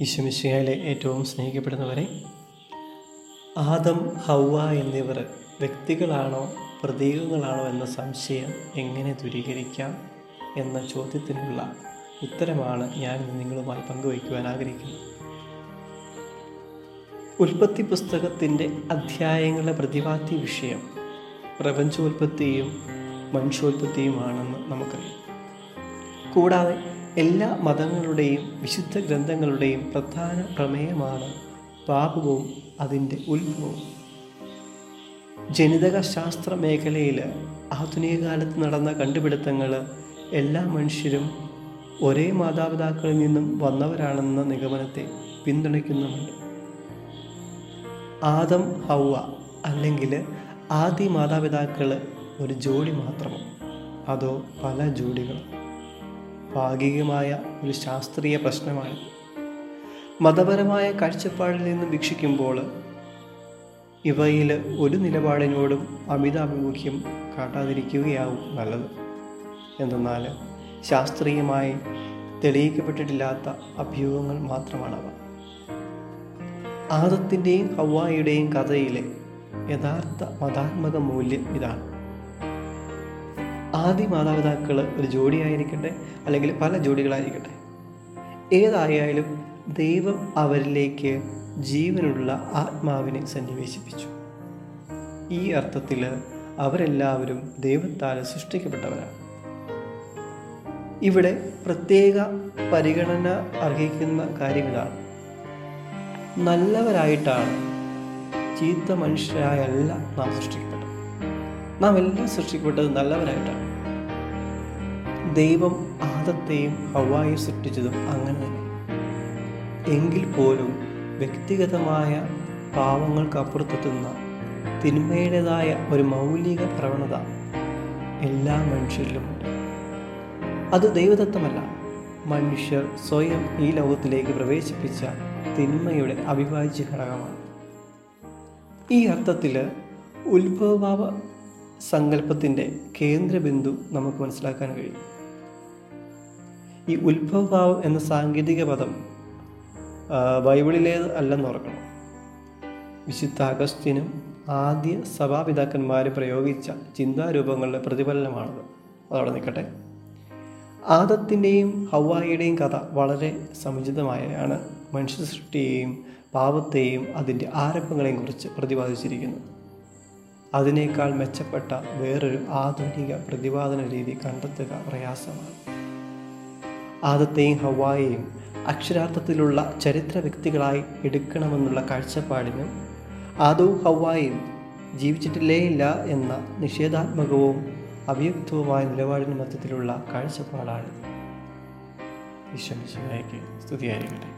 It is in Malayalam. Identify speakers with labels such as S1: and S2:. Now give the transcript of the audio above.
S1: ഈശ്വമിശിയായിലെ ഏറ്റവും സ്നേഹിക്കപ്പെടുന്നവരെ ആദം ഹൗവ എന്നിവർ വ്യക്തികളാണോ പ്രതീകങ്ങളാണോ എന്ന സംശയം എങ്ങനെ ദൂരീകരിക്കാം എന്ന ചോദ്യത്തിനുള്ള ഉത്തരമാണ് ഞാൻ നിങ്ങളുമായി പങ്കുവയ്ക്കുവാൻ ആഗ്രഹിക്കുന്നത്. ഉൽപ്പത്തി പുസ്തകത്തിന്റെ അധ്യായങ്ങളുടെ പ്രതിപാദ്യ വിഷയം പ്രപഞ്ചോൽപ്പത്തിയും മനുഷ്യോൽപ്പത്തിയുമാണെന്ന് നമുക്കറിയാം. കൂടാതെ എല്ലാ മതങ്ങളുടെയും വിശുദ്ധ ഗ്രന്ഥങ്ങളുടെയും പ്രധാന പ്രമേയമാണ് പാപവും അതിന്റെ ഉത്ഭവവും ജനിതക ശാസ്ത്ര മേഖലയിൽ ആധുനിക കാലത്ത് നടന്ന കണ്ടുപിടുത്തങ്ങൾ എല്ലാ മനുഷ്യരും ഒരേ മാതാപിതാക്കളിൽ നിന്നും വന്നവരാണെന്ന നിഗമനത്തെ പിന്തുണയ്ക്കുന്നുമുണ്ട്. ആദം ഹൗവ അല്ലെങ്കിൽ ആദ്യ മാതാപിതാക്കൾ ഒരു ജോഡി മാത്രമോ അതോ പല ജോഡികളും. ഭാഗികമായ ഒരു ശാസ്ത്രീയ പ്രശ്നമാണ്. മതപരമായ കാഴ്ചപ്പാടിൽ നിന്ന് വീക്ഷിക്കുമ്പോൾ ഇവയിൽ ഒരു നിലപാടിനോടും അമിതാഭിമുഖ്യം കാട്ടാതിരിക്കുകയാവും നല്ലത്. എന്തെന്നാൽ ശാസ്ത്രീയമായി തെളിയിക്കപ്പെട്ടിട്ടില്ലാത്ത അഭ്യൂഹങ്ങൾ മാത്രമാണവ. ആദത്തിന്റെയും ഹവായിയുടെയും കഥയിലെ യഥാർത്ഥ മതാത്മക മൂല്യം ഇതാണ്. ആദ്യ മാതാപിതാക്കൾ ഒരു ജോഡിയായിരിക്കട്ടെ അല്ലെങ്കിൽ പല ജോഡികളായിരിക്കട്ടെ. ഏതായാലും ദൈവം അവരിലേക്ക് ജീവനുള്ള ആത്മാവിനെ സന്നിവേശിപ്പിച്ചു. ഈ അർത്ഥത്തിൽ അവരെല്ലാവരും ദൈവത്താൽ സൃഷ്ടിക്കപ്പെട്ടവരാണ്. ഇവിടെ പ്രത്യേക പരിഗണന അർഹിക്കുന്ന കാര്യങ്ങളാണ്. നല്ലവരായിട്ടാണ് ചീത്ത മനുഷ്യരായല്ല നാം സൃഷ്ടിക്കപ്പെട്ടത്. നാം എല്ലാം സൃഷ്ടിക്കപ്പെട്ടത് നല്ലവരായിട്ടാണ്. ദൈവം ആദത്തെയും ഹവായി സൃഷ്ടിച്ചതും അങ്ങനെ. തന്നെ എങ്കിൽ പോലും വ്യക്തിഗതമായ പാവങ്ങൾക്കപ്പുറത്തെത്തുന്ന തിന്മയുടേതായ ഒരു മൗലിക പ്രവണത എല്ലാ മനുഷ്യരിലുമുണ്ട് അത് ദൈവതത്വമല്ല. മനുഷ്യർ സ്വയം ഈ ലോകത്തിലേക്ക് പ്രവേശിപ്പിച്ച തിന്മയുടെ അവിഭാജ്യ ഘടകമാണ്. ഈ അർത്ഥത്തിൽ ഉത്ഭവഭാവ സങ്കല്പത്തിന്റെ കേന്ദ്രബിന്ദു നമുക്ക് മനസ്സിലാക്കാൻ കഴിയും. ഈ ഉത്ഭവഭാവ് എന്ന സാങ്കേതിക പദം ബൈബിളിലേത് അല്ലെന്ന് ഓർക്കണം. വിശുദ്ധ അഗസ്റ്റിനും ആദ്യ സഭാപിതാക്കന്മാർ പ്രയോഗിച്ച ചിന്താരൂപങ്ങളുടെ പ്രതിഫലനമാണത്. അതവിടെ നിൽക്കട്ടെ. ആദത്തിന്റെയും ഹവായിയുടെയും കഥ വളരെ സമുചിതമായാണ്. മനുഷ്യ സൃഷ്ടിയെയും പാപത്തെയും അതിന്റെ ആരംഭങ്ങളെയും കുറിച്ച് പ്രതിപാദിച്ചിരിക്കുന്നത് അതിനേക്കാൾ മെച്ചപ്പെട്ട വേറൊരു ആധുനിക പ്രതിപാദന രീതി കണ്ടെത്തുക പ്രയാസമാണ്. ആദത്തെയും ഹവായെയും അക്ഷരാർത്ഥത്തിലുള്ള ചരിത്ര വ്യക്തികളായി എടുക്കണമെന്നുള്ള കാഴ്ചപ്പാടിനും ആദവും ഹവായും ജീവിച്ചിട്ടില്ലേയില്ല എന്ന നിഷേധാത്മകവും അവ്യക്തവുമായ നിലപാടിന് മധ്യത്തിലുള്ള കാഴ്ചപ്പാടാണ്. ഈശ്വരയ്ക്ക് സ്തുതിയായിരിക്കട്ടെ.